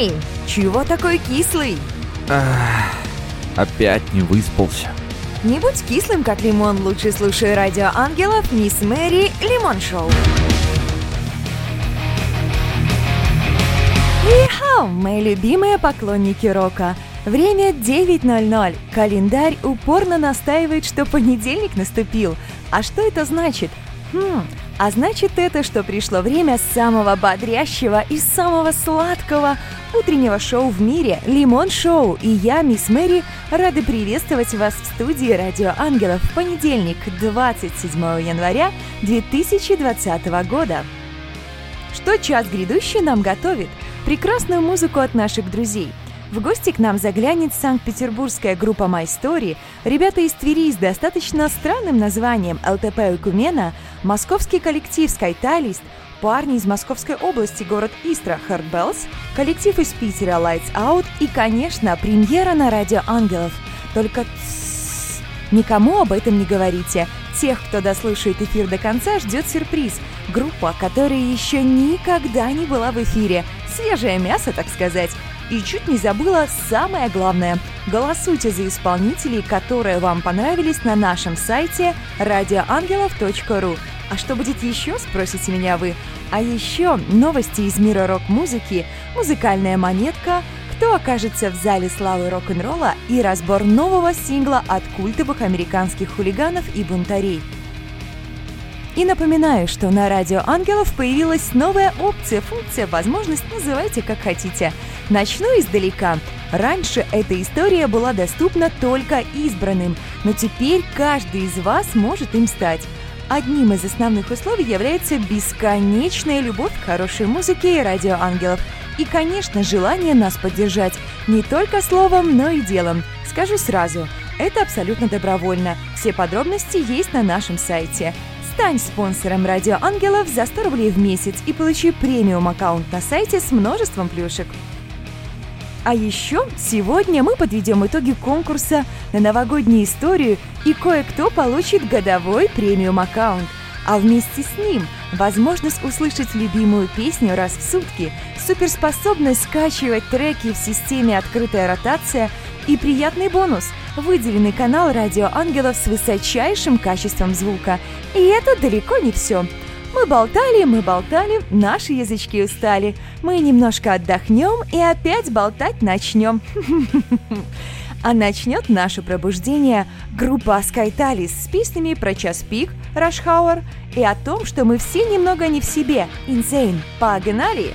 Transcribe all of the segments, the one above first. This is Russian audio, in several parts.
Эй, чего такой кислый? Ах, опять не выспался. Не будь кислым, как лимон, лучше слушай радио ангелов Мисс Мэри Лимон Шоу. Ихау, мои любимые поклонники рока. Время 9.00. Календарь упорно настаивает, что понедельник наступил. А что это значит? Хм, а значит это, что пришло время самого бодрящего и самого сладкого утреннего шоу в мире «Лимон Шоу». И я, мисс Мэри, рады приветствовать вас в студии «Радио Ангелов» в понедельник, 27 января 2020 года. Что час грядущий нам готовит? Прекрасную музыку от наших друзей – в гости к нам заглянет санкт-петербургская группа My Story, ребята из Твери с достаточно странным названием ЛТП Укумена, московский коллектив Skytalist, парни из Московской области, город Истра, Heart коллектив из Питера Lights Out и, конечно, премьера на Радио Ангелов. Только никому об этом не говорите. Тех, кто дослушает эфир до конца, ждет сюрприз. Группа, которая еще никогда не была в эфире. Свежее мясо, так сказать. И чуть не забыла самое главное. Голосуйте за исполнителей, которые вам понравились на нашем сайте radioangelov.ru. А что будет еще, спросите меня вы? А еще новости из мира рок-музыки, музыкальная монетка, кто окажется в зале славы рок-н-ролла и разбор нового сингла от культовых американских хулиганов и бунтарей – и напоминаю, что на Радио Ангелов появилась новая опция, функция, возможность, называйте как хотите. Начну издалека. Раньше эта история была доступна только избранным, но теперь каждый из вас может им стать. Одним из основных условий является бесконечная любовь к хорошей музыке и радио ангелов. И, конечно, желание нас поддержать не только словом, но и делом. Скажу сразу, это абсолютно добровольно. Все подробности есть на нашем сайте. Стань спонсором Радио Ангелов за 100 рублей в месяц и получи премиум аккаунт на сайте с множеством плюшек. А еще сегодня мы подведем итоги конкурса на новогоднюю историю и кое-кто получит годовой премиум аккаунт. А вместе с ним возможность услышать любимую песню раз в сутки, суперспособность скачивать треки в системе «Открытая ротация» и приятный бонус – выделенный канал «Радио Ангелов» с высочайшим качеством звука. И это далеко не все. Мы болтали, мы болтали, наши язычки устали. Мы немножко отдохнем и опять болтать начнем. А начнет наше пробуждение группа Скайталис с песнями про час пик, Rush Hour и о том, что мы все немного не в себе. Insane, погнали!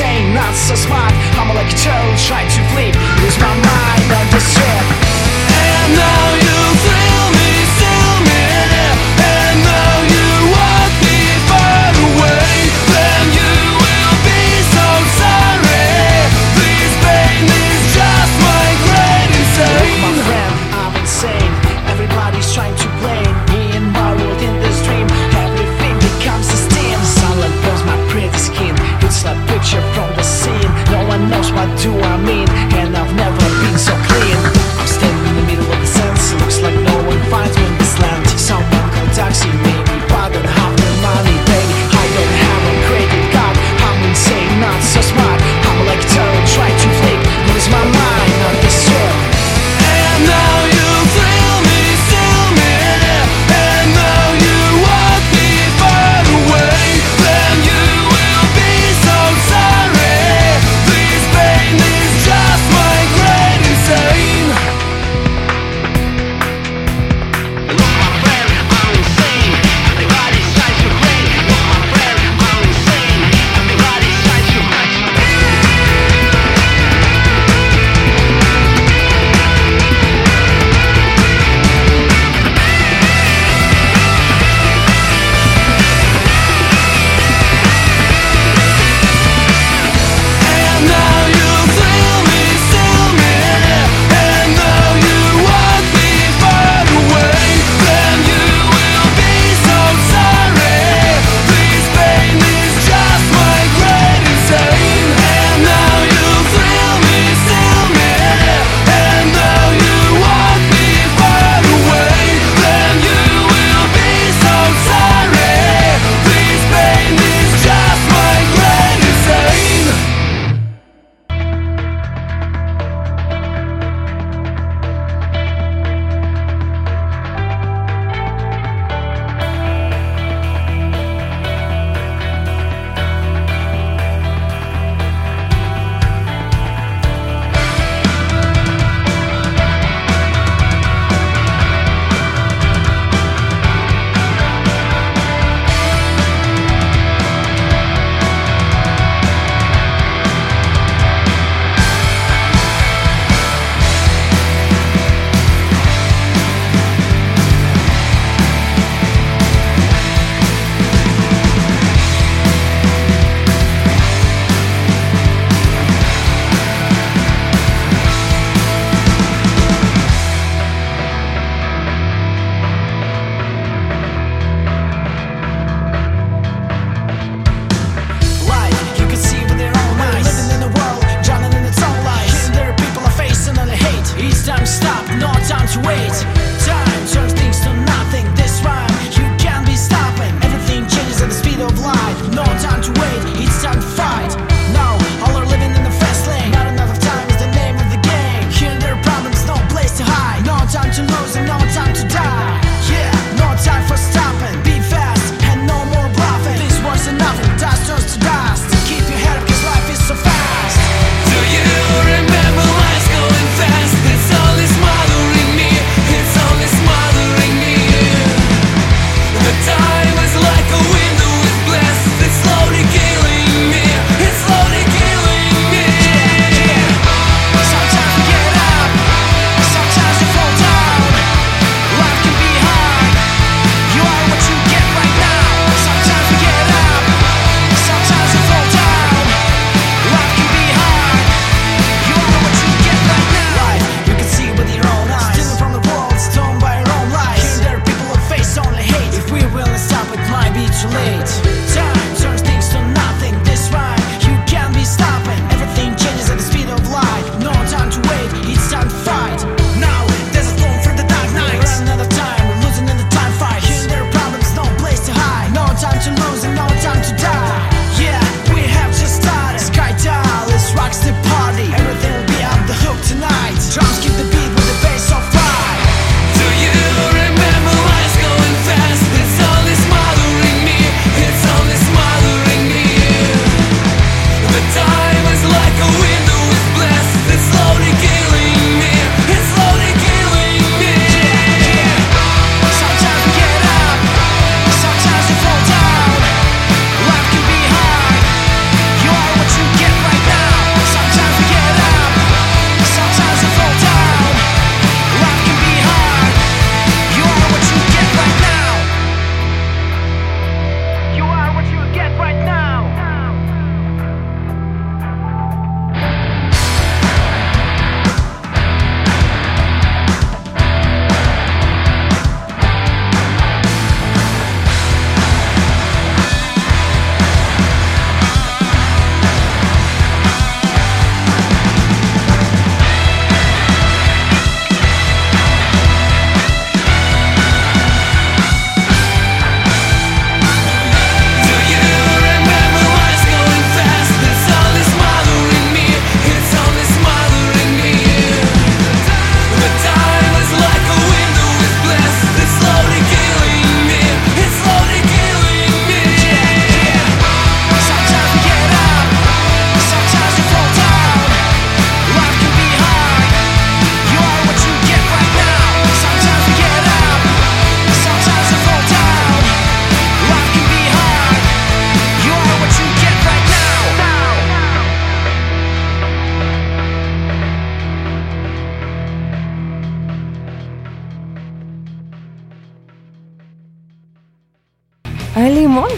insane, not so smart. I'm like a child trying to flee. lose my mind I'm just.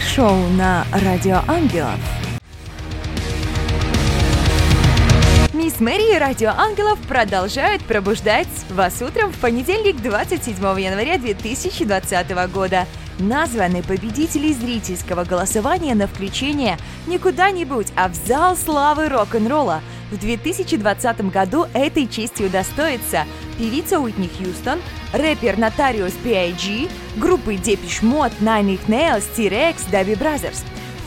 Шоу на Радио Ангелов. Мисс Мэри и Радио Ангелов продолжают пробуждать вас утром в понедельник, 27 января 2020 года. Названы победители зрительского голосования на включение не куда-нибудь, а в зал славы рок-н-ролла. В 2020 году этой чести удостоится певица Уитни Хьюстон, рэпер Нотариус B.I.G., группы Depeche Mode, Nine Inch Nails, T-Rex, Dabby Brothers.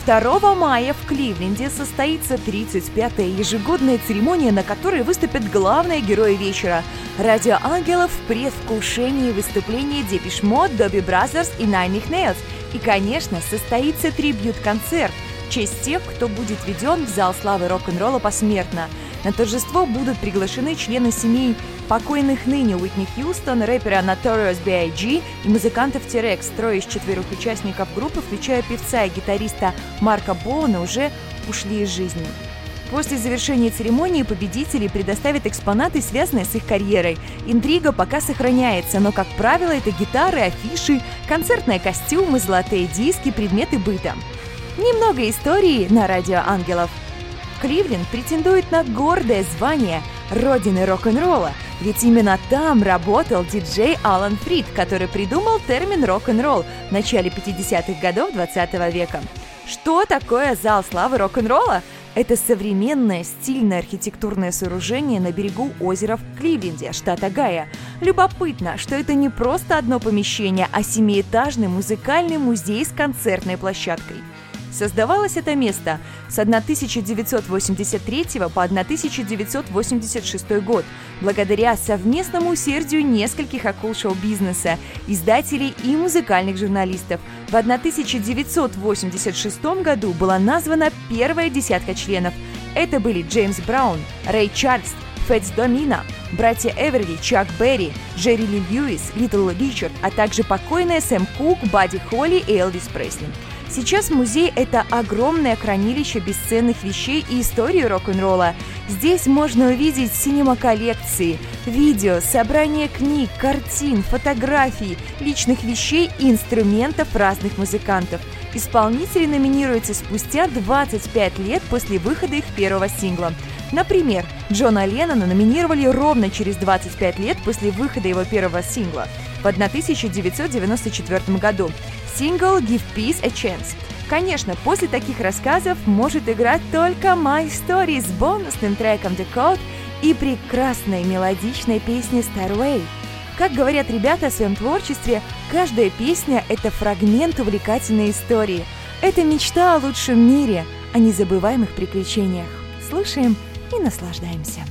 2 мая в Кливленде состоится 35-я ежегодная церемония, на которой выступят главные герои вечера – Радио Ангелов в предвкушении выступления Depeche Mode, Dobby Brothers и Nine Inch Nails. И, конечно, состоится трибют-концерт честь тех, кто будет введен в зал славы рок-н-ролла посмертно. На торжество будут приглашены члены семей покойных ныне Уитни Хьюстон, рэпера Notorious B.I.G. и музыкантов T-Rex. Трое из четверых участников группы, включая певца и гитариста Марка Боуна, уже ушли из жизни. После завершения церемонии победители предоставят экспонаты, связанные с их карьерой. Интрига пока сохраняется, но, как правило, это гитары, афиши, концертные костюмы, золотые диски, предметы быта. Немного истории на радио ангелов. Кливленд претендует на гордое звание родины рок-н-ролла, ведь именно там работал диджей Алан Фрид, который придумал термин рок-н-ролл в начале 50-х годов 20 века. Что такое зал славы рок-н-ролла? Это современное стильное архитектурное сооружение на берегу озера в Кливленде, штат Огайо. Любопытно, что это не просто одно помещение, а семиэтажный музыкальный музей с концертной площадкой. Создавалось это место с 1983 по 1986 год благодаря совместному усердию нескольких акул шоу-бизнеса, издателей и музыкальных журналистов. В 1986 году была названа первая десятка членов. Это были Джеймс Браун, Рэй Чарльз, Фэтс Домина, братья Эверли, Чак Берри, Джерри Ли Льюис, Литл Ричард, а также покойные Сэм Кук, Бадди Холли и Элвис Пресли. Сейчас музей – это огромное хранилище бесценных вещей и истории рок-н-ролла. Здесь можно увидеть синема-коллекции, видео, собрание книг, картин, фотографий, личных вещей и инструментов разных музыкантов. Исполнители номинируются спустя 25 лет после выхода их первого сингла. Например, Джона Леннона номинировали ровно через 25 лет после выхода его первого сингла в 1994 году. Сингл «Give Peace a Chance». Конечно, после таких рассказов может играть только My Story с бонусным треком The Code и прекрасной мелодичной песней Starway. Как говорят ребята о своем творчестве, каждая песня – это фрагмент увлекательной истории. Это мечта о лучшем мире, о незабываемых приключениях. Слушаем и наслаждаемся.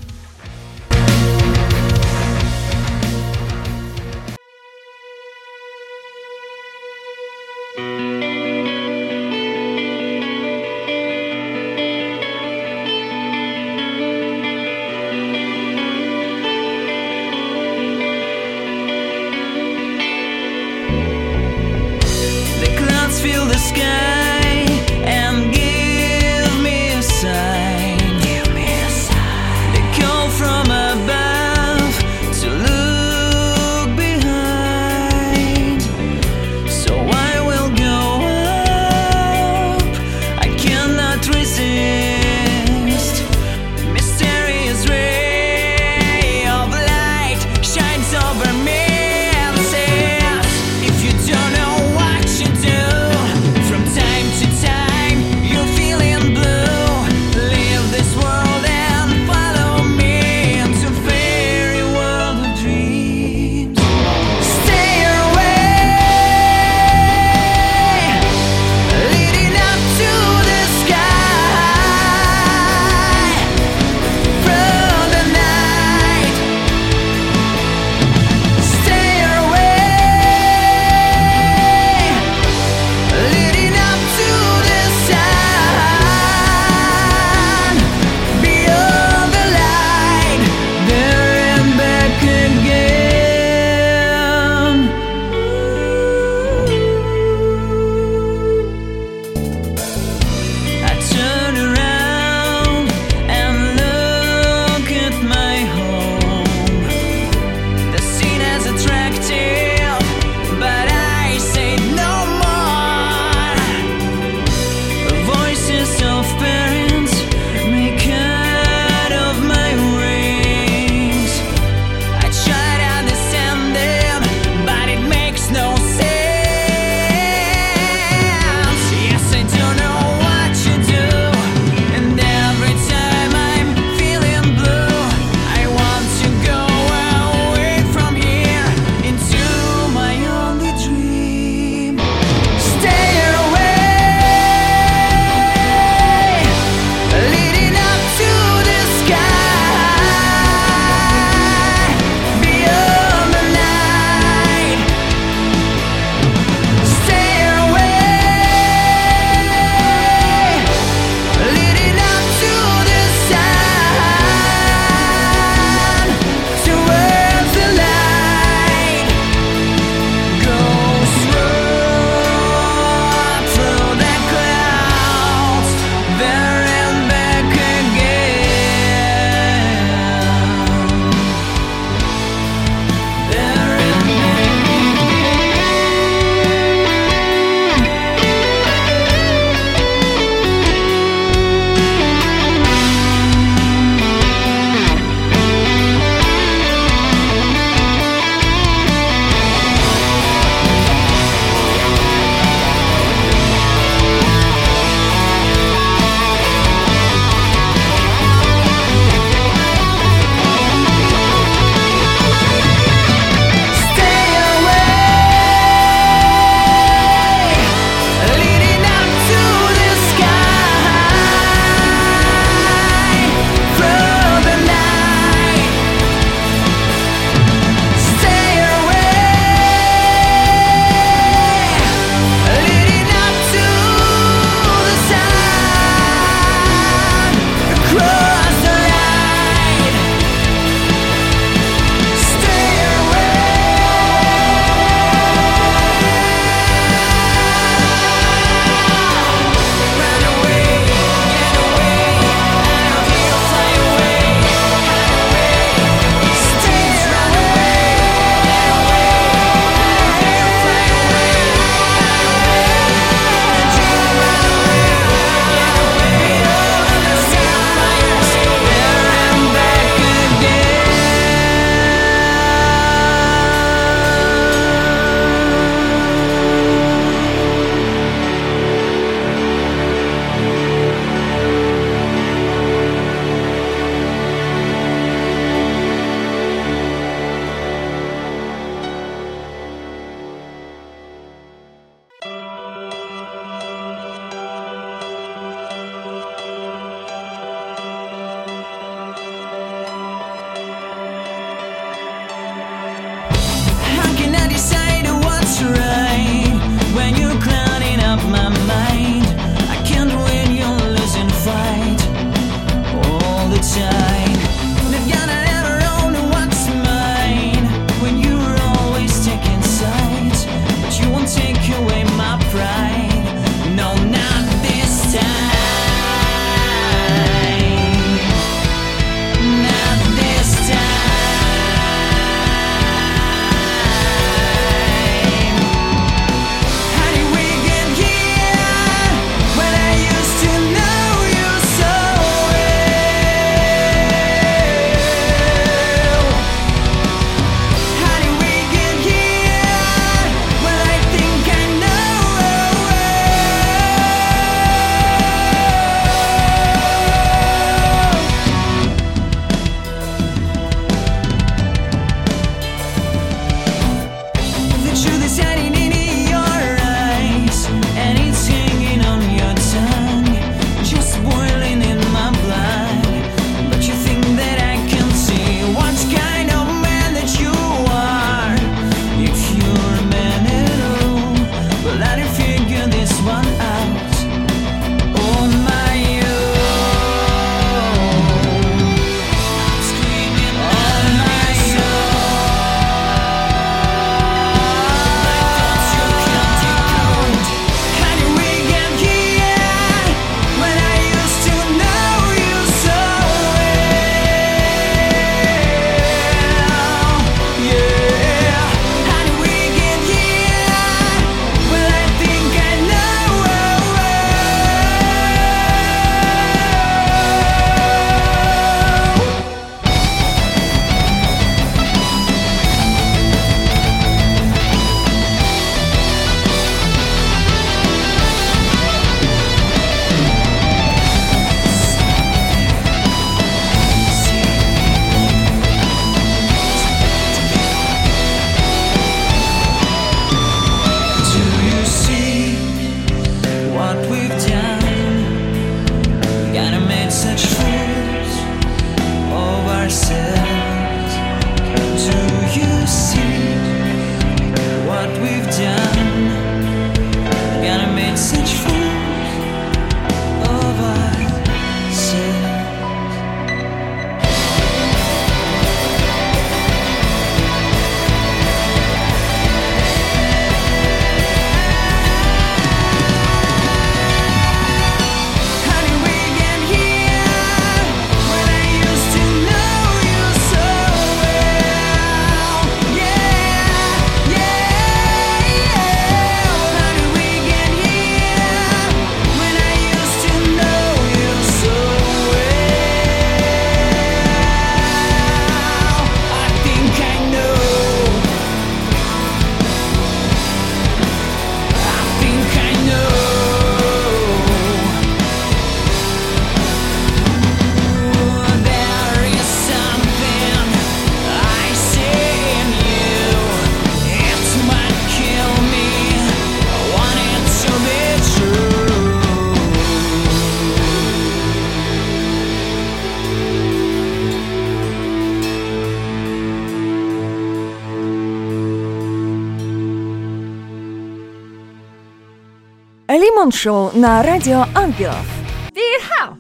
Лимон Шоу на радио Ангелов. Ихау!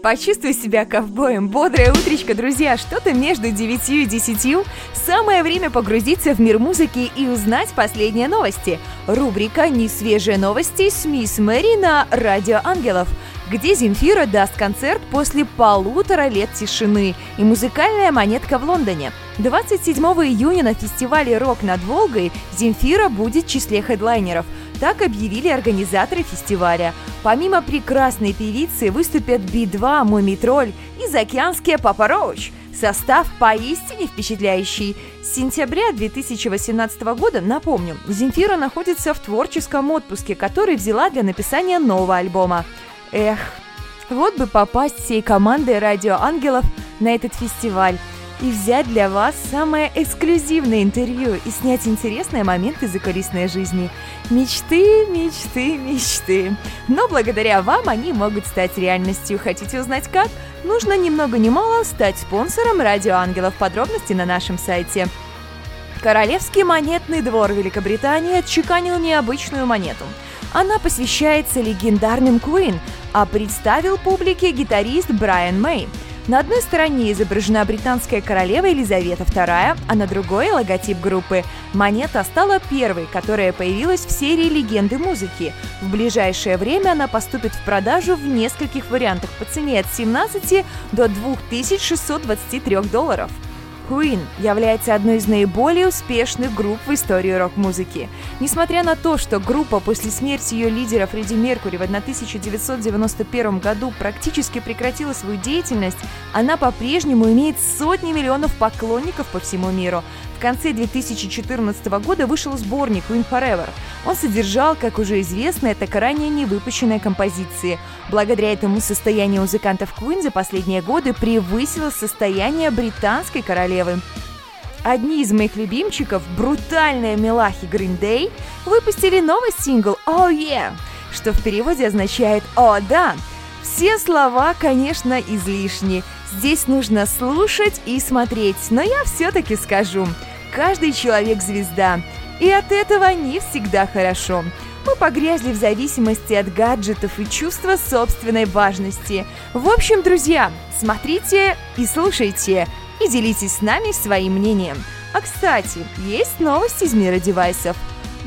Почувствуй себя ковбоем. Бодрое утречко, друзья. Что-то между 9 и 10. Самое время погрузиться в мир музыки и узнать последние новости. Рубрика «Несвежие новости» с мисс Мэри на Радио Ангелов, где Земфира даст концерт после полутора лет тишины и музыкальная монетка в Лондоне. 27 июня на фестивале «Рок над Волгой» Земфира будет в числе хедлайнеров. Так объявили организаторы фестиваля. Помимо прекрасной певицы выступят Би-2, Мумий Тролль и заокеанские Папа Роуч. Состав поистине впечатляющий. С сентября 2018 года, напомню, Земфира находится в творческом отпуске, который взяла для написания нового альбома. Эх, вот бы попасть всей командой Радио Ангелов на этот фестиваль и взять для вас самое эксклюзивное интервью и снять интересные моменты закулисной жизни. Мечты, мечты, мечты. Но благодаря вам они могут стать реальностью. Хотите узнать как? Нужно ни много ни мало стать спонсором Радио Ангелов. Подробности на нашем сайте Королевский монетный двор Великобритании отчеканил необычную монету. Она посвящается легендарным Queen, а представил публике гитарист Брайан Мэй. На одной стороне изображена британская королева Елизавета II, а на другой – логотип группы. Монета стала первой, которая появилась в серии «Легенды музыки». В ближайшее время она поступит в продажу в нескольких вариантах по цене от 17 до 2623 долларов. Queen является одной из наиболее успешных групп в истории рок-музыки. Несмотря на то, что группа после смерти ее лидера Фредди Меркури в 1991 году практически прекратила свою деятельность, она по-прежнему имеет сотни миллионов поклонников по всему миру. В конце 2014 года вышел сборник Queen Forever. Он содержал, как уже известно, так ранее не выпущенные композиции. Благодаря этому состояние музыкантов Queen за последние годы превысило состояние британской королевы. Одни из моих любимчиков, брутальные милахи Green Day, выпустили новый сингл «Oh Yeah», что в переводе означает «О, да». Все слова, конечно, излишни. Здесь нужно слушать и смотреть, но я все-таки скажу. Каждый человек звезда, и от этого не всегда хорошо. Мы погрязли в зависимости от гаджетов и чувства собственной важности. В общем, друзья, смотрите и слушайте, и делитесь с нами своим мнением. А кстати, есть новости из мира девайсов.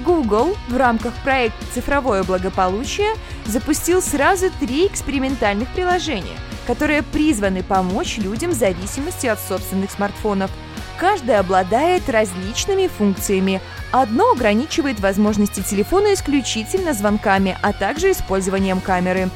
Google в рамках проекта «Цифровое благополучие» запустил сразу три экспериментальных приложения, которые призваны помочь людям в зависимости от собственных смартфонов. Каждое обладает различными функциями. Одно ограничивает возможности телефона исключительно звонками, а также использованием камеры.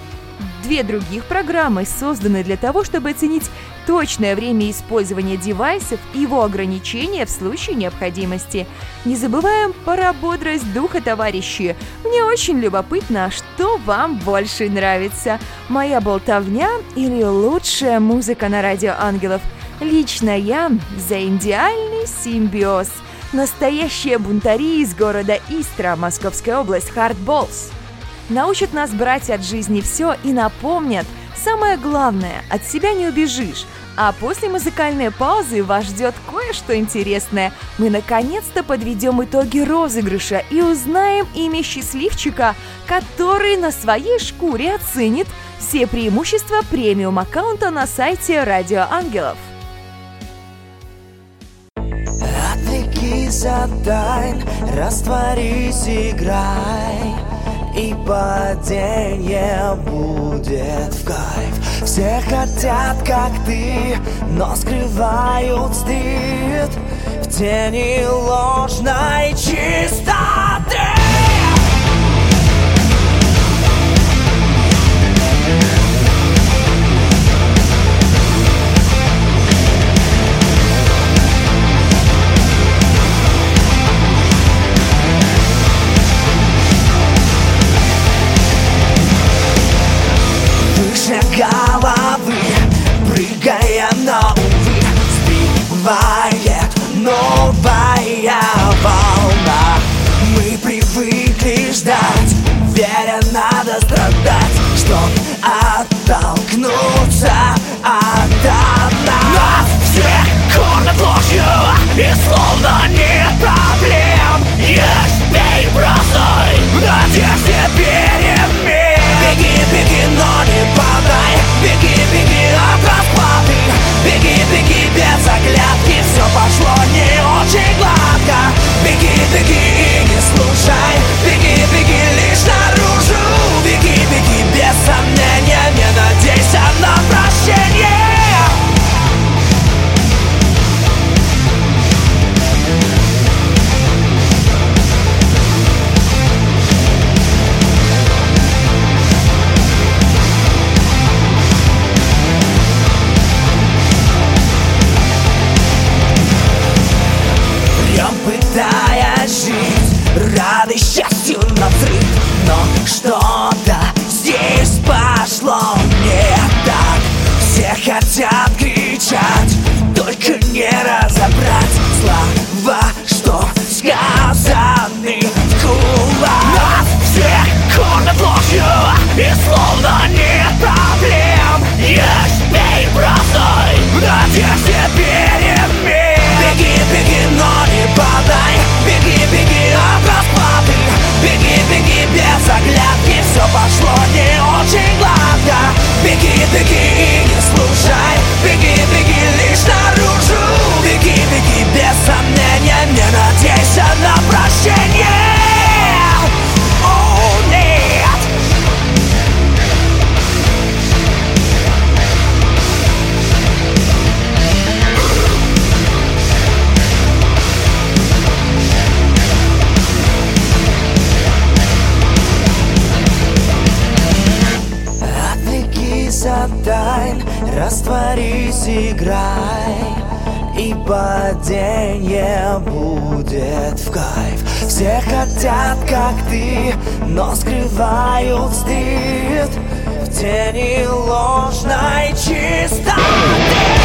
Две других программы созданы для того, чтобы оценить точное время использования девайсов и его ограничения в случае необходимости. Не забываем про бодрость духа, товарищи. Мне очень любопытно, что вам больше нравится. Моя болтовня или лучшая музыка на радио ангелов? Лично я за идеальный симбиоз. Настоящие бунтари из города Истра, Московская область, Хардболс. Научат нас брать от жизни все и напомнят, самое главное, от себя не убежишь. А после музыкальной паузы вас ждет кое-что интересное. Мы наконец-то подведем итоги розыгрыша и узнаем имя счастливчика, который на своей шкуре оценит все преимущества премиум аккаунта на сайте Радио Ангелов. Отвлекись от тайн, растворись, играй И падение будет в кайф. Все хотят, как ты, но скрывают стыд. В тени ложной чистоты Сбивает новая волна. Мы привыкли ждать, веря надо страдать Чтоб оттолкнуться от дна. Нас всех кормят ложью и словно нет проблем. Ешь, пей, бросай, в надежде перемен Беги, беги, но не падай. Беги, беги от расплаты. Беги, беги без оглядки Все пошло не очень гладко. Беги, беги и не слушай. Беги, беги лишь наружу. Беги, беги без сомнения Но что-то пошло не очень гладко. Беги, беги и не слушай. Беги, беги лишь наружу. Беги, беги без сомнения, не надейся. Растворись, играй И падение будет в кайф. Все хотят, как ты Но скрывают стыд. В тени ложной чистоты.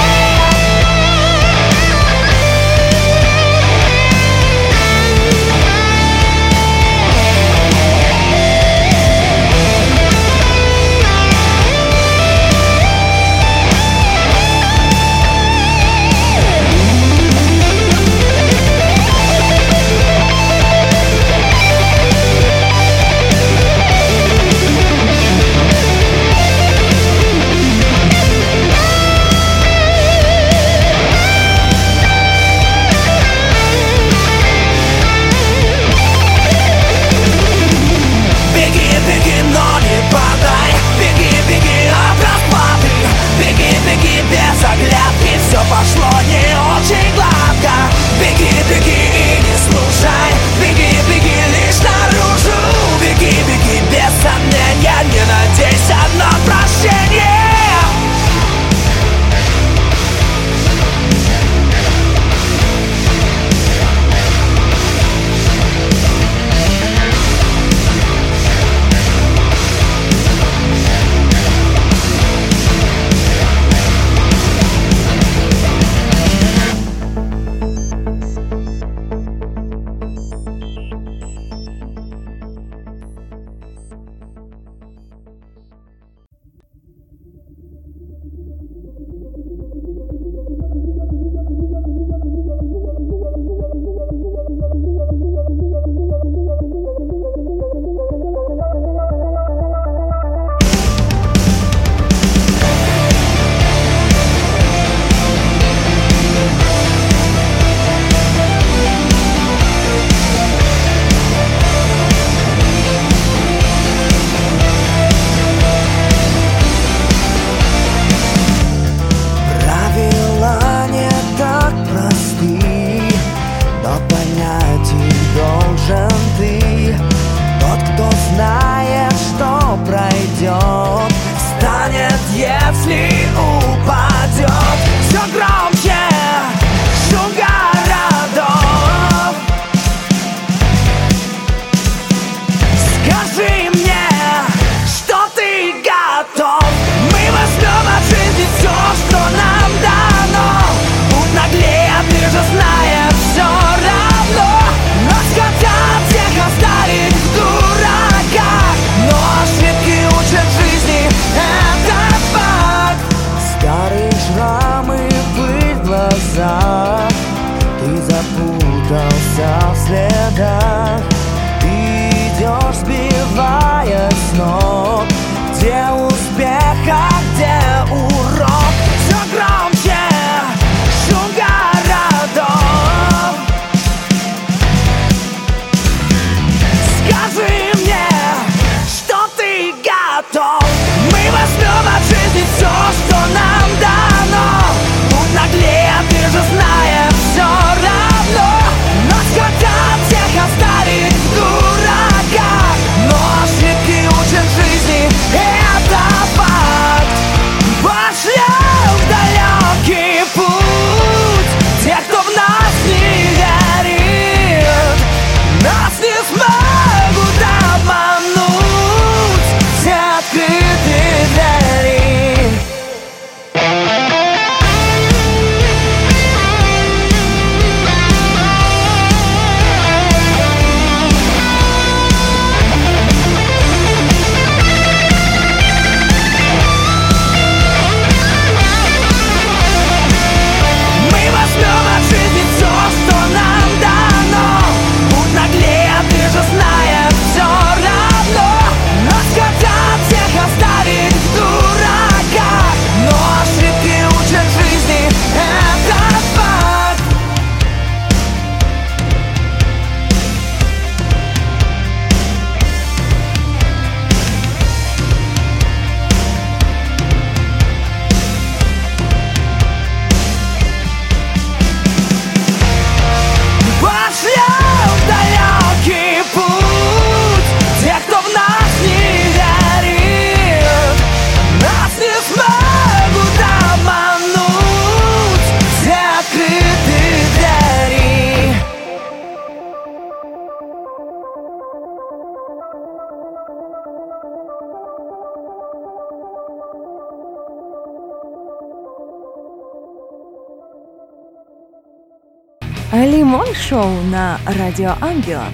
Шоу на Радио Ангелов.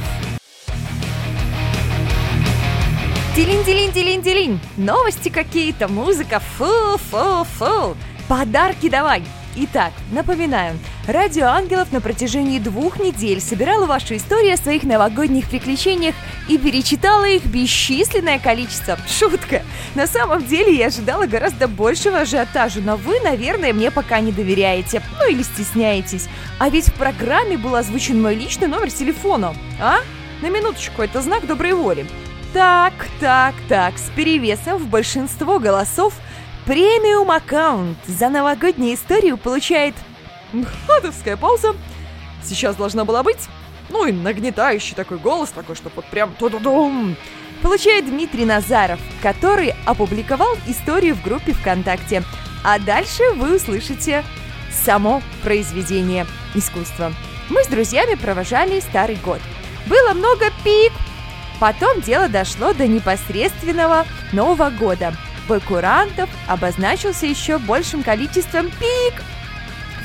Тилин-тилин-тилин-тилин. Новости какие-то, музыка, фу-фу-фу. Подарки давай. Итак, напоминаю, Радио Ангелов на протяжении двух недель собирала ваши истории о своих новогодних приключениях и перечитала их бесчисленное количество. Шутка! На самом деле я ожидала гораздо большего ажиотажа, но вы, наверное, мне пока не доверяете, ну или стесняетесь. А ведь в программе был озвучен мой личный номер телефона. А? На минуточку, это знак доброй воли. Так, так, так, с перевесом в большинство голосов премиум аккаунт за новогоднюю историю получает Ходовская пауза. Сейчас должна была быть. Ну и нагнетающий такой голос, такой, что вот прям ту-ду-дум. Получает Дмитрий Назаров, который опубликовал историю в группе ВКонтакте. А дальше вы услышите само произведение искусства. Мы с друзьями провожали старый год. Было много пик. Потом дело дошло до непосредственного Нового года. Бой курантов обозначился еще большим количеством пик.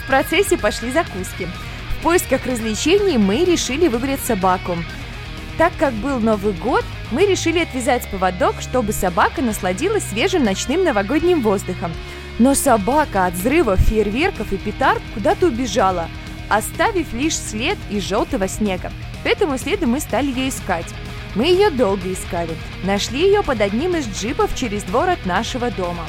В процессе пошли закуски. В поисках развлечений мы решили выбрать собаку. Так как был Новый год, мы решили отвязать поводок, чтобы собака насладилась свежим ночным новогодним воздухом. Но собака от взрывов, фейерверков и петард куда-то убежала, оставив лишь след из желтого снега. По этому следу мы стали ее искать. Мы ее долго искали. Нашли ее под одним из джипов через двор от нашего дома.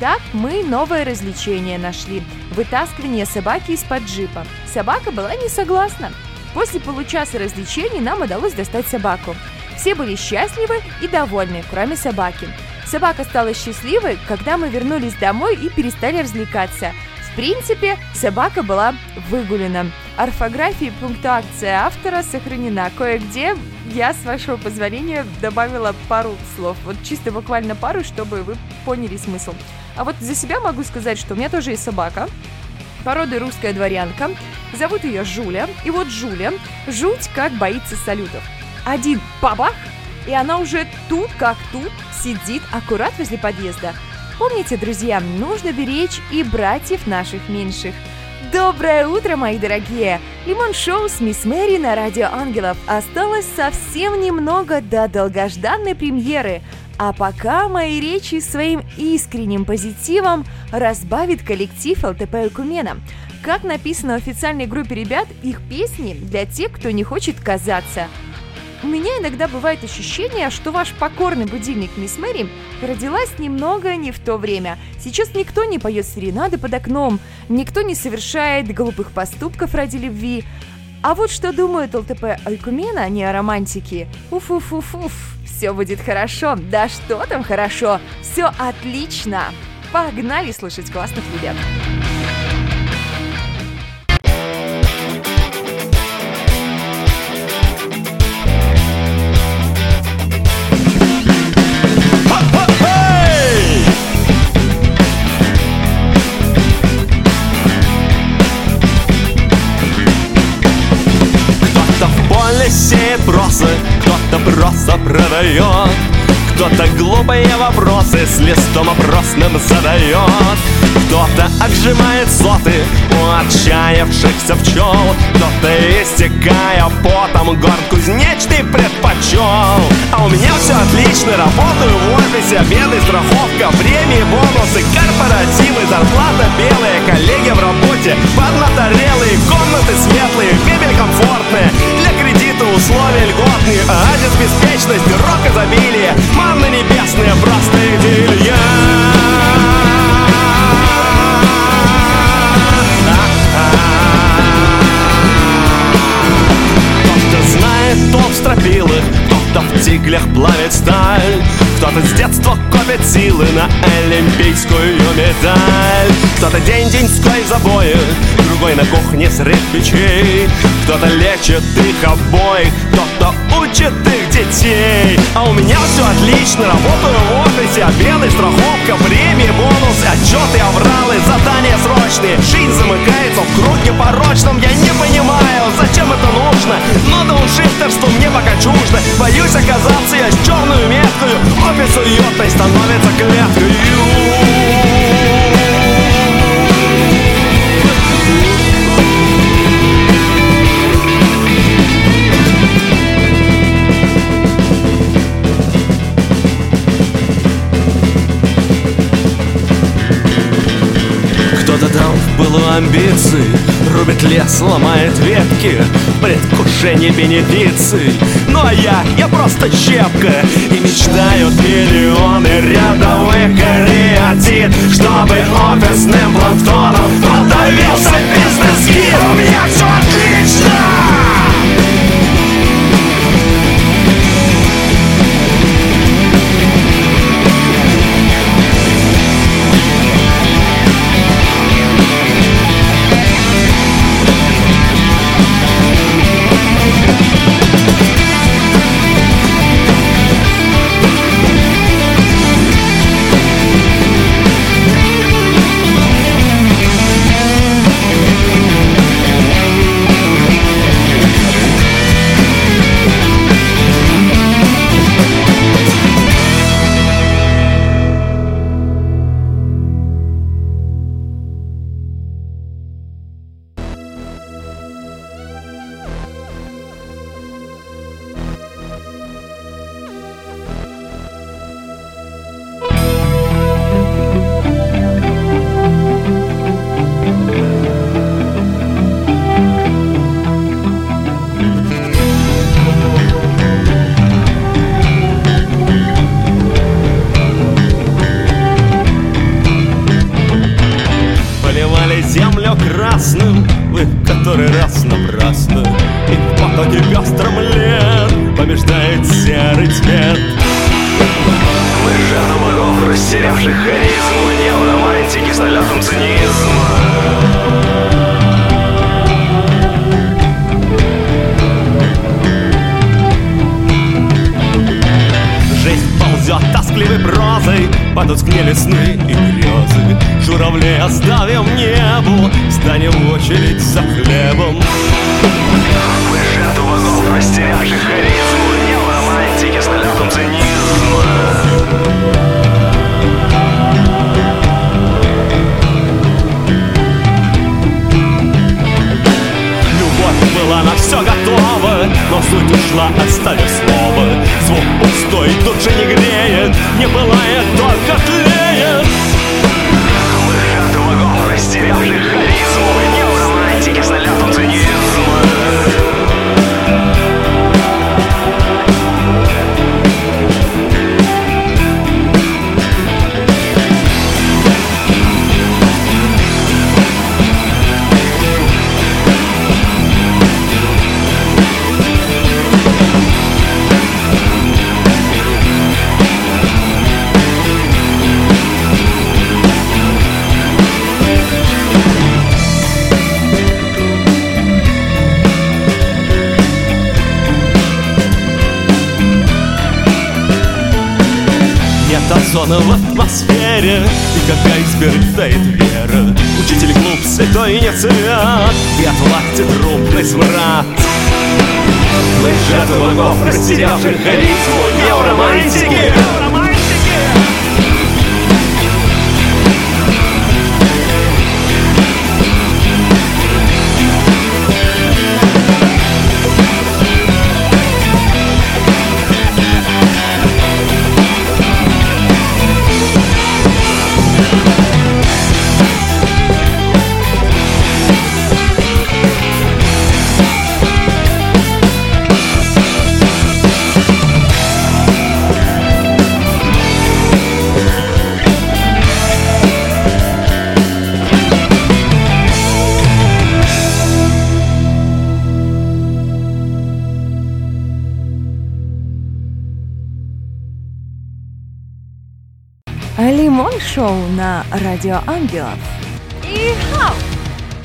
Так мы новое развлечение нашли – вытаскивание собаки из-под джипа. Собака была не согласна. После получаса развлечений нам удалось достать собаку. Все были счастливы и довольны, кроме собаки. Собака стала счастливой, когда мы вернулись домой и перестали развлекаться. В принципе, собака была выгулена. Орфография и пунктуация автора сохранена. Кое-где я, с вашего позволения, добавила пару слов. Вот чисто буквально пару, чтобы вы поняли смысл. А вот за себя могу сказать, что у меня тоже есть собака. Породы русская дворянка. Зовут ее Жуля. И вот Жуля жуть как боится салютов. Один бабах, и она уже тут как тут сидит аккурат возле подъезда. Помните, друзья, нужно беречь и братьев наших меньших. Доброе утро, мои дорогие! Лимон Шоу с Мисс Мэри на Радио Ангелов осталось совсем немного до долгожданной премьеры. А пока мои речи своим искренним позитивом разбавит коллектив ЛТП Экумена. Как написано в официальной группе ребят, их песни для тех, кто не хочет казаться – у меня иногда бывает ощущение, что ваш покорный будильник Мисс Мэри родилась немного не в то время. Сейчас никто не поет серенады под окном, никто не совершает глупых поступков ради любви. А вот что думают ЛТП Айкумена, а не о романтике. Уф-уф-уф-уф, все будет хорошо. Да что там хорошо, все отлично. Погнали слушать классных ребят. Просто продает Кто-то глупые вопросы с листом опросным задает Кто-то отжимает соты у отчаявшихся пчел Кто-то истекая потом горн кузнечный предпочел А у меня все отлично, работаю в офисе Обеды, страховка, премии, бонусы, корпоративы Зарплата белая, коллеги в работе. Поднаторелые, комнаты светлые, мебель комфортная условия льготные Адрес беспечность, рок изобилие Манна небесная, просто идиллия. Кто-то знает топ в стропилах, кто-то в тиглях плавит сталь Кто-то с детства копит силы на олимпийскую медаль. Кто-то день-деньской в забое, другой на кухне средь печей. Кто-то лечит их обоих, кто-то учит их детей. А у меня все отлично, работаю в офисе Обеды, страховка, премии, бонусы, отчеты, авралы, задания срочные. Жизнь замыкается в круге порочном. Я не понимаю, зачем это нужно. Но дауншифтерство мне пока чуждо. Боюсь оказаться я с черную меткою. Офис уютный становится клеткою убийцы Рубит лес, ломает ветки В предвкушении бенефиции Ну а я, я просто щепка И мечтают миллионы рядовых кариатид Чтобы офисным планктоном Подавился бизнес-гид У меня все отлично! Тает вера Учитель клуб святой цвет И от власти трупный смрад Мы жертвы богов, растерявших харизму Неоромантики Лимон Радио Ангелов. И хау!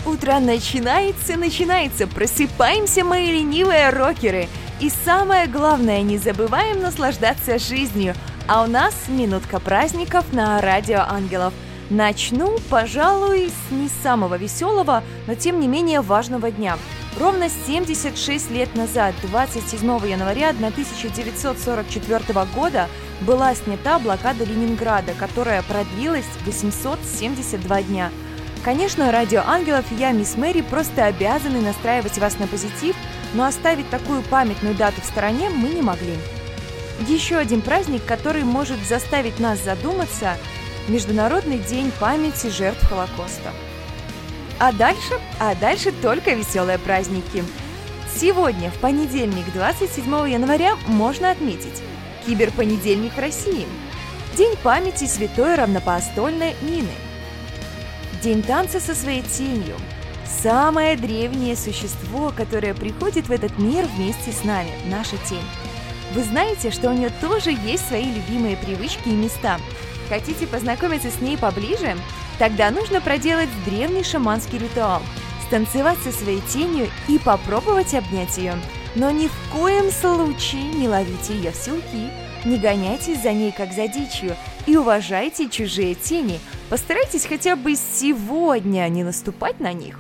Утро начинается, начинается. Просыпаемся, мои ленивые рокеры. И самое главное, не забываем наслаждаться жизнью. А у нас минутка праздников на Радио Ангелов. Начну, пожалуй, с не самого веселого, но тем не менее важного дня. Ровно 76 лет назад, 27 января 1944 года, была снята блокада Ленинграда, которая продлилась 872 дня. Конечно, радио Ангелов и я, мисс Мэри, просто обязаны настраивать вас на позитив, но оставить такую памятную дату в стороне мы не могли. Еще один праздник, который может заставить нас задуматься – Международный день памяти жертв Холокоста. А дальше, а дальше только веселые праздники. Сегодня, в понедельник, 27 января, можно отметить Киберпонедельник России, День памяти святой равнопостольной Нины, День танца со своей тенью, самое древнее существо, которое приходит в этот мир вместе с нами, наша тень. Вы знаете, что у нее тоже есть свои любимые привычки и места. Хотите познакомиться с ней поближе? Тогда нужно проделать древний шаманский ритуал, станцевать со своей тенью и попробовать обнять ее. Но ни в коем случае не ловите ее в силки, не гоняйтесь за ней как за дичью и уважайте чужие тени. Постарайтесь хотя бы сегодня не наступать на них.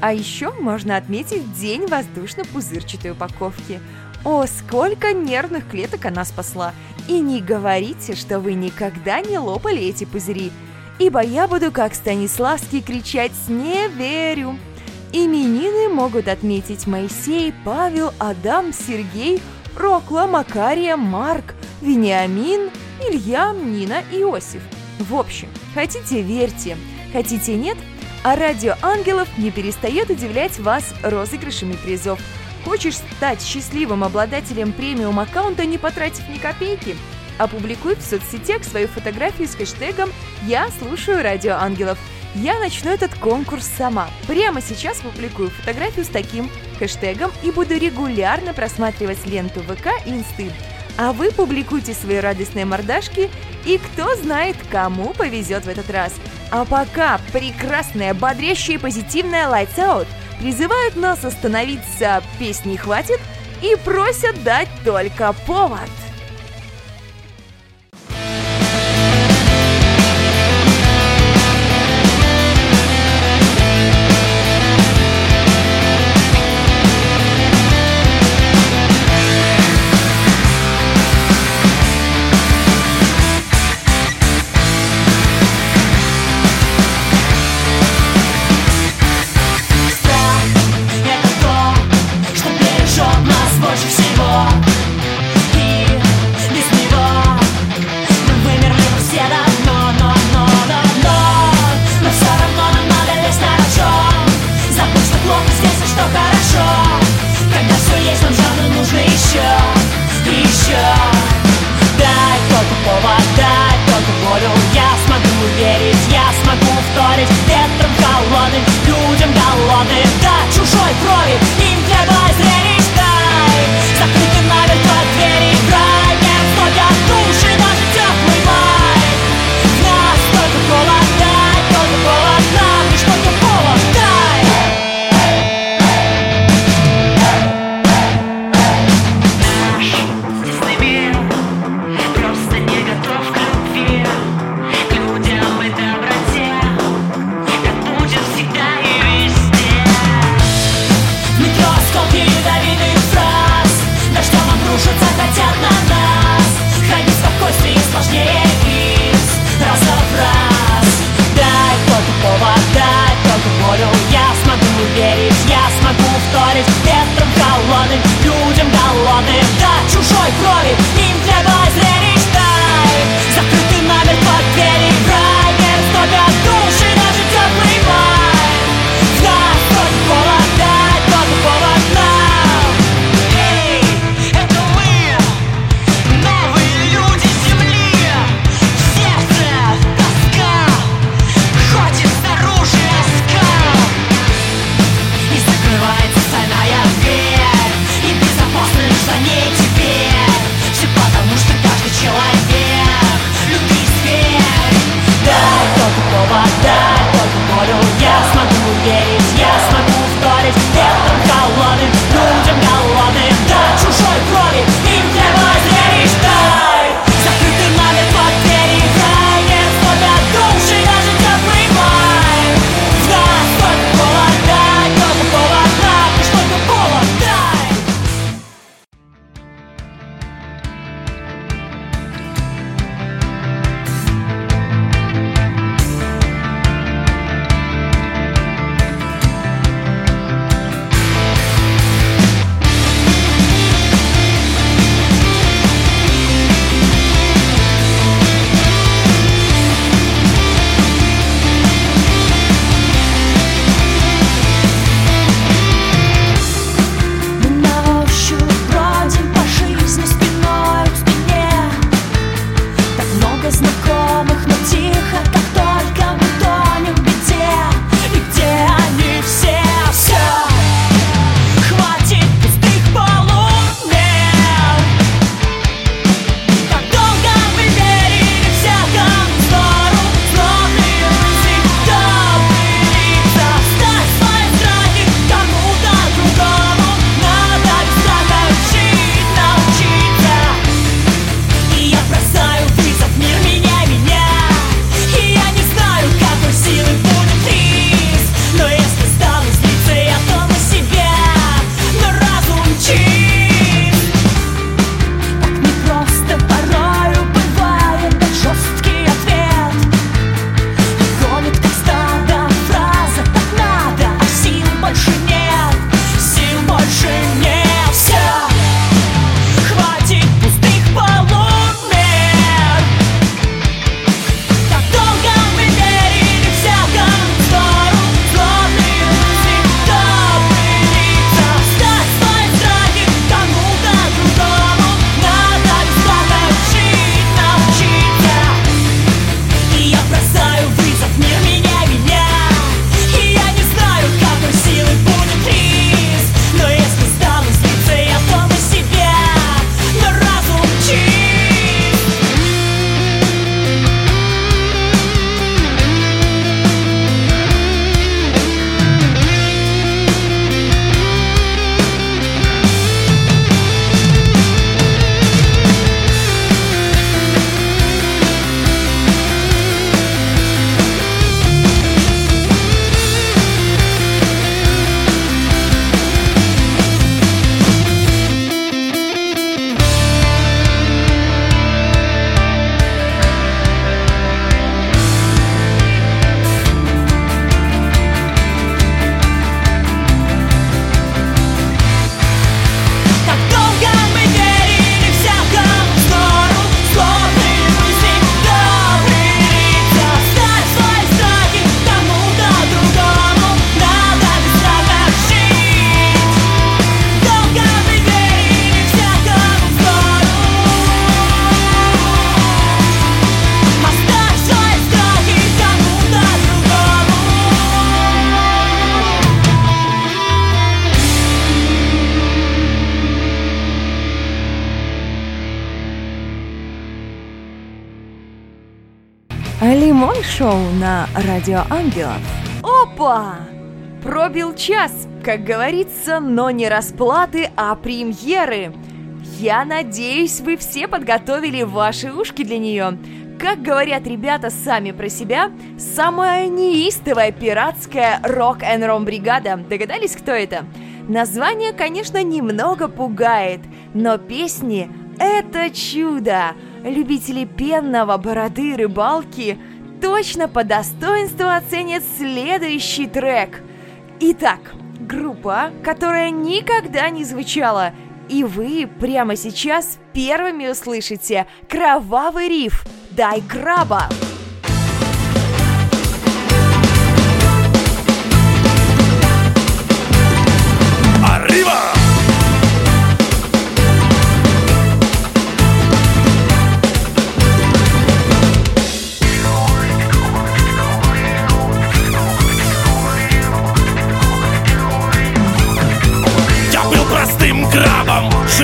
А еще можно отметить День воздушно-пузырчатой упаковки. О, сколько нервных клеток она спасла! И не говорите, что вы никогда не лопали эти пузыри, ибо я буду как Станиславский кричать «Не верю!». Именины могут отметить Моисей, Павел, Адам, Сергей, Рокла, Макария, Марк, Вениамин, Илья, Нина Иосиф. В общем, хотите – верьте, хотите – нет, а радио ангелов не перестает удивлять вас розыгрышами призов. Хочешь стать счастливым обладателем премиум аккаунта, не потратив ни копейки? Опубликуй в соцсетях свою фотографию с хэштегом «Я слушаю радио ангелов». Я начну этот конкурс сама. Прямо сейчас публикую фотографию с таким хэштегом и буду регулярно просматривать ленту ВК и Инсты. А вы публикуйте свои радостные мордашки, и кто знает, кому повезет в этот раз. А пока прекрасная, бодрящая и позитивная Lights Out призывают нас остановиться «Песни хватит» и просят дать только повод. Шоу на Радио Ангелов. Опа! Пробил час, как говорится, но не расплаты, а премьеры. Я надеюсь, вы все подготовили ваши ушки для нее. Как говорят ребята сами про себя, самая неистовая пиратская рок-н-ром бригада. Догадались, кто это? Название, конечно, немного пугает, но песни – это чудо! Любители пенного, бороды, рыбалки точно по достоинству оценят следующий трек. Итак, группа, которая никогда не звучала, и вы прямо сейчас первыми услышите «Кровавый риф» «Дай краба». Arriba!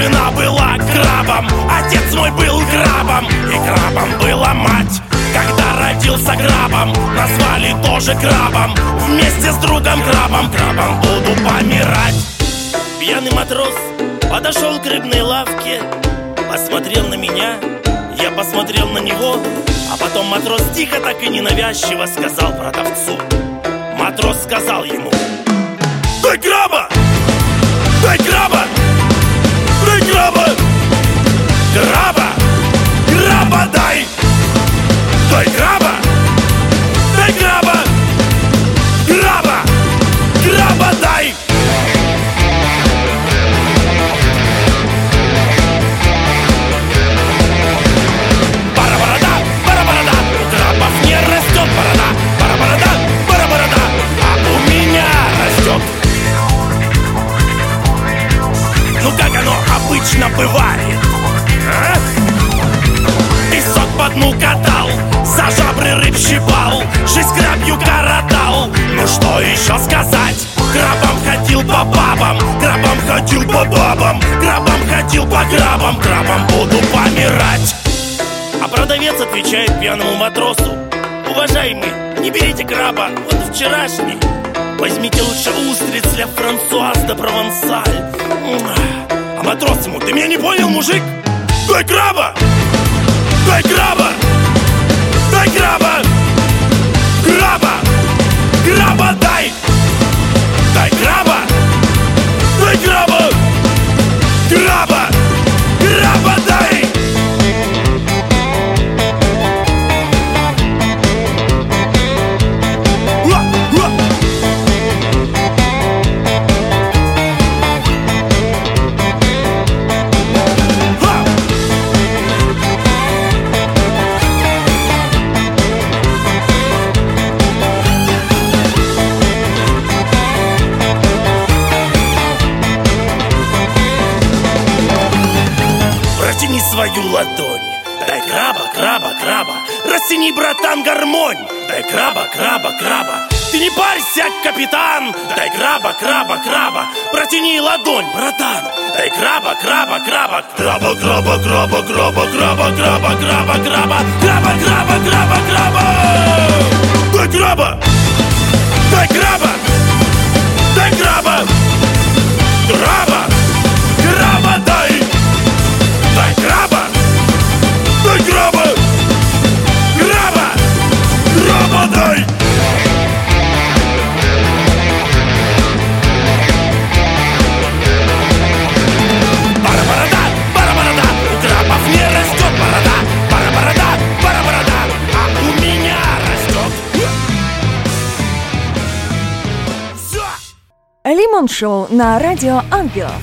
Жена была крабом, отец мой был крабом, и крабом была мать. Когда родился крабом, назвали тоже крабом, вместе с другом крабом, крабом буду помирать. Пьяный матрос подошел к рыбной лавке, посмотрел на меня, я посмотрел на него, а потом матрос тихо так и ненавязчиво сказал продавцу. Матрос сказал ему, краба Вот вчерашний Возьмите лучше устриц для Франсуаз де Провансаль А матрос ему, ты меня не понял, мужик? Дай краба! Дай краба! Краба, краба, краба Протяни ладонь, братан Дай краба, краба, краба Краба, краба, краба, краба, краба, краба, краба, краба Краба, краба, краба, краба Дай краба Дай краба Дай краба Краба Краба дай Дай краба! Дай краба! Краба! Краба дай! Шоу на Радио Ангелов.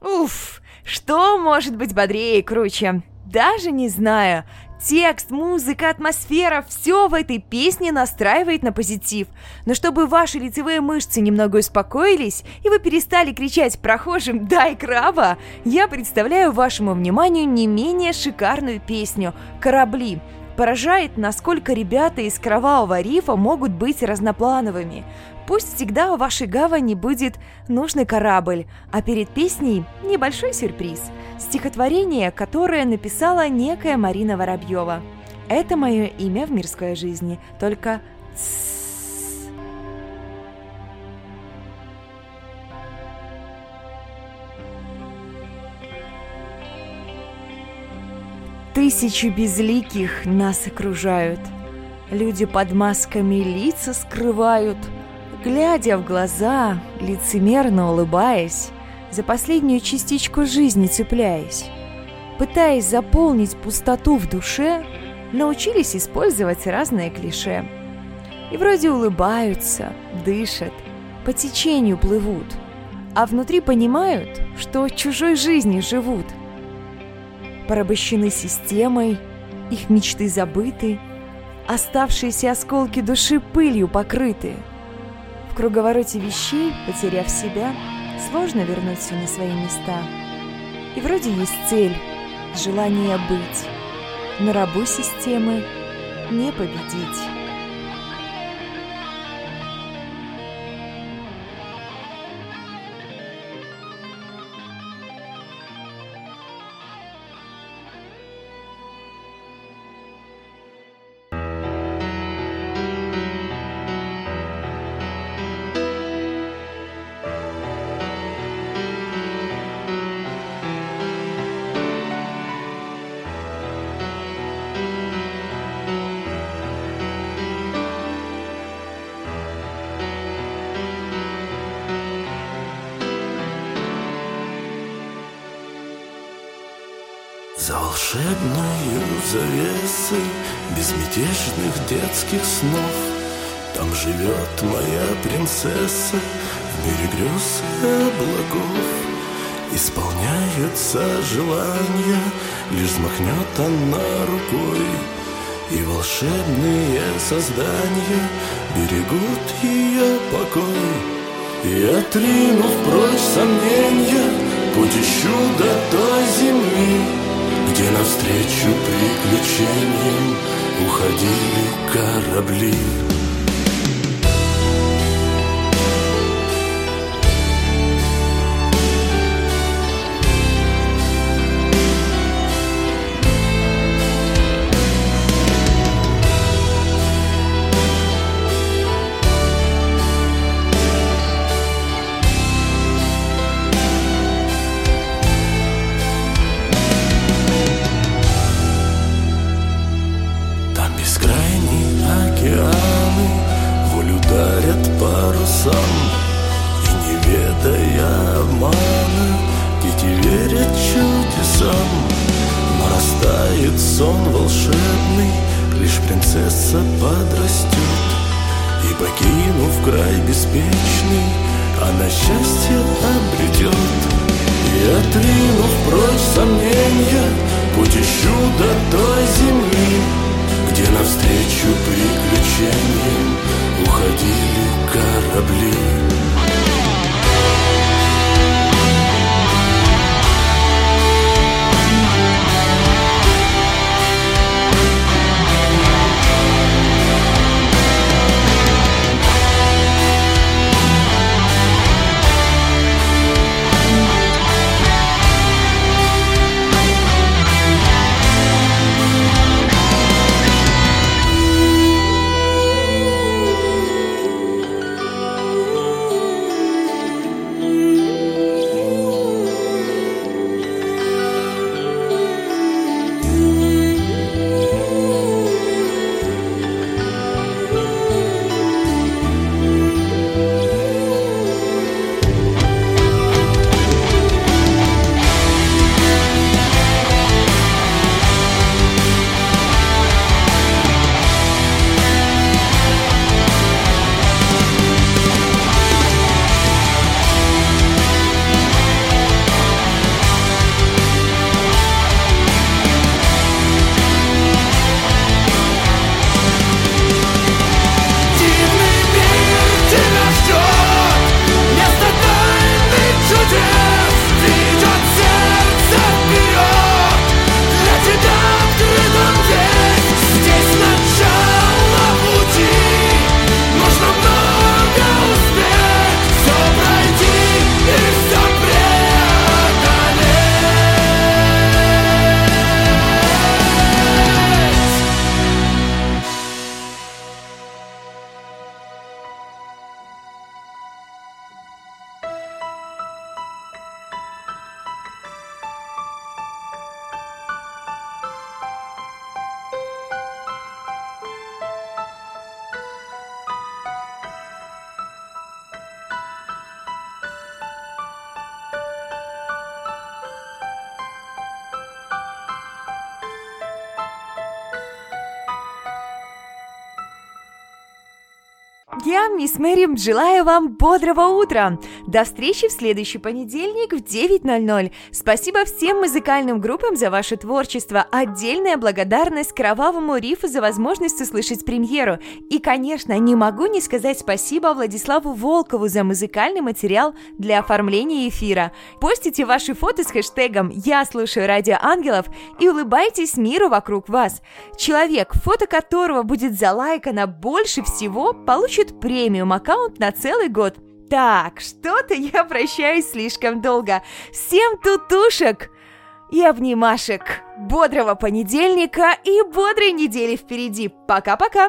Уф, что может быть бодрее и круче? Даже не знаю. Текст, музыка, атмосфера – все в этой песне настраивает на позитив. Но чтобы ваши лицевые мышцы немного успокоились, и вы перестали кричать прохожим «Дай краба!», я представляю вашему вниманию не менее шикарную песню «Корабли». Поражает, насколько ребята из Кровавого рифа могут быть разноплановыми. Пусть всегда у вашей гавани будет нужный корабль, а перед песней небольшой сюрприз – стихотворение, которое написала некая Марина Воробьева. Это мое имя в мирской жизни, только «тссс». Тысячи безликих нас окружают. Люди под масками лица скрывают, глядя в глаза, лицемерно улыбаясь, за последнюю частичку жизни цепляясь. Пытаясь заполнить пустоту в душе, научились использовать разные клише. И вроде улыбаются, дышат, по течению плывут, а внутри понимают, что чужой жизнью живут. Порабощены системой, их мечты забыты, оставшиеся осколки души пылью покрыты. В круговороте вещей, потеряв себя, сложно вернуть все на свои места. И вроде есть цель, желание быть, но рабу системы не победить. Безмятежных детских снов. Там живет моя принцесса в мире грез и облаков. Исполняются желания, лишь взмахнет она рукой. И волшебные создания берегут ее покой. И отринув прочь сомнения, путь ищу до той земли где навстречу приключениям уходили корабли. Путь ищу до той земли где навстречу приключениям уходили корабли. Мисс Мэри, желаю вам бодрого утра. До встречи в следующий понедельник в 9.00. Спасибо всем музыкальным группам за ваше творчество. Отдельная благодарность Кровавому Рифу за возможность услышать премьеру. И, конечно, не могу не сказать спасибо Владиславу Волкову за музыкальный материал для оформления эфира. Постите ваши фото с хэштегом «Я слушаю Радио Ангелов» и улыбайтесь миру вокруг вас. Человек, фото которого будет залайкано больше всего, получит премиум аккаунт на целый год. Так, что-то я прощаюсь слишком долго. Всем тутушек и обнимашек. Бодрого понедельника и бодрой недели впереди. Пока-пока!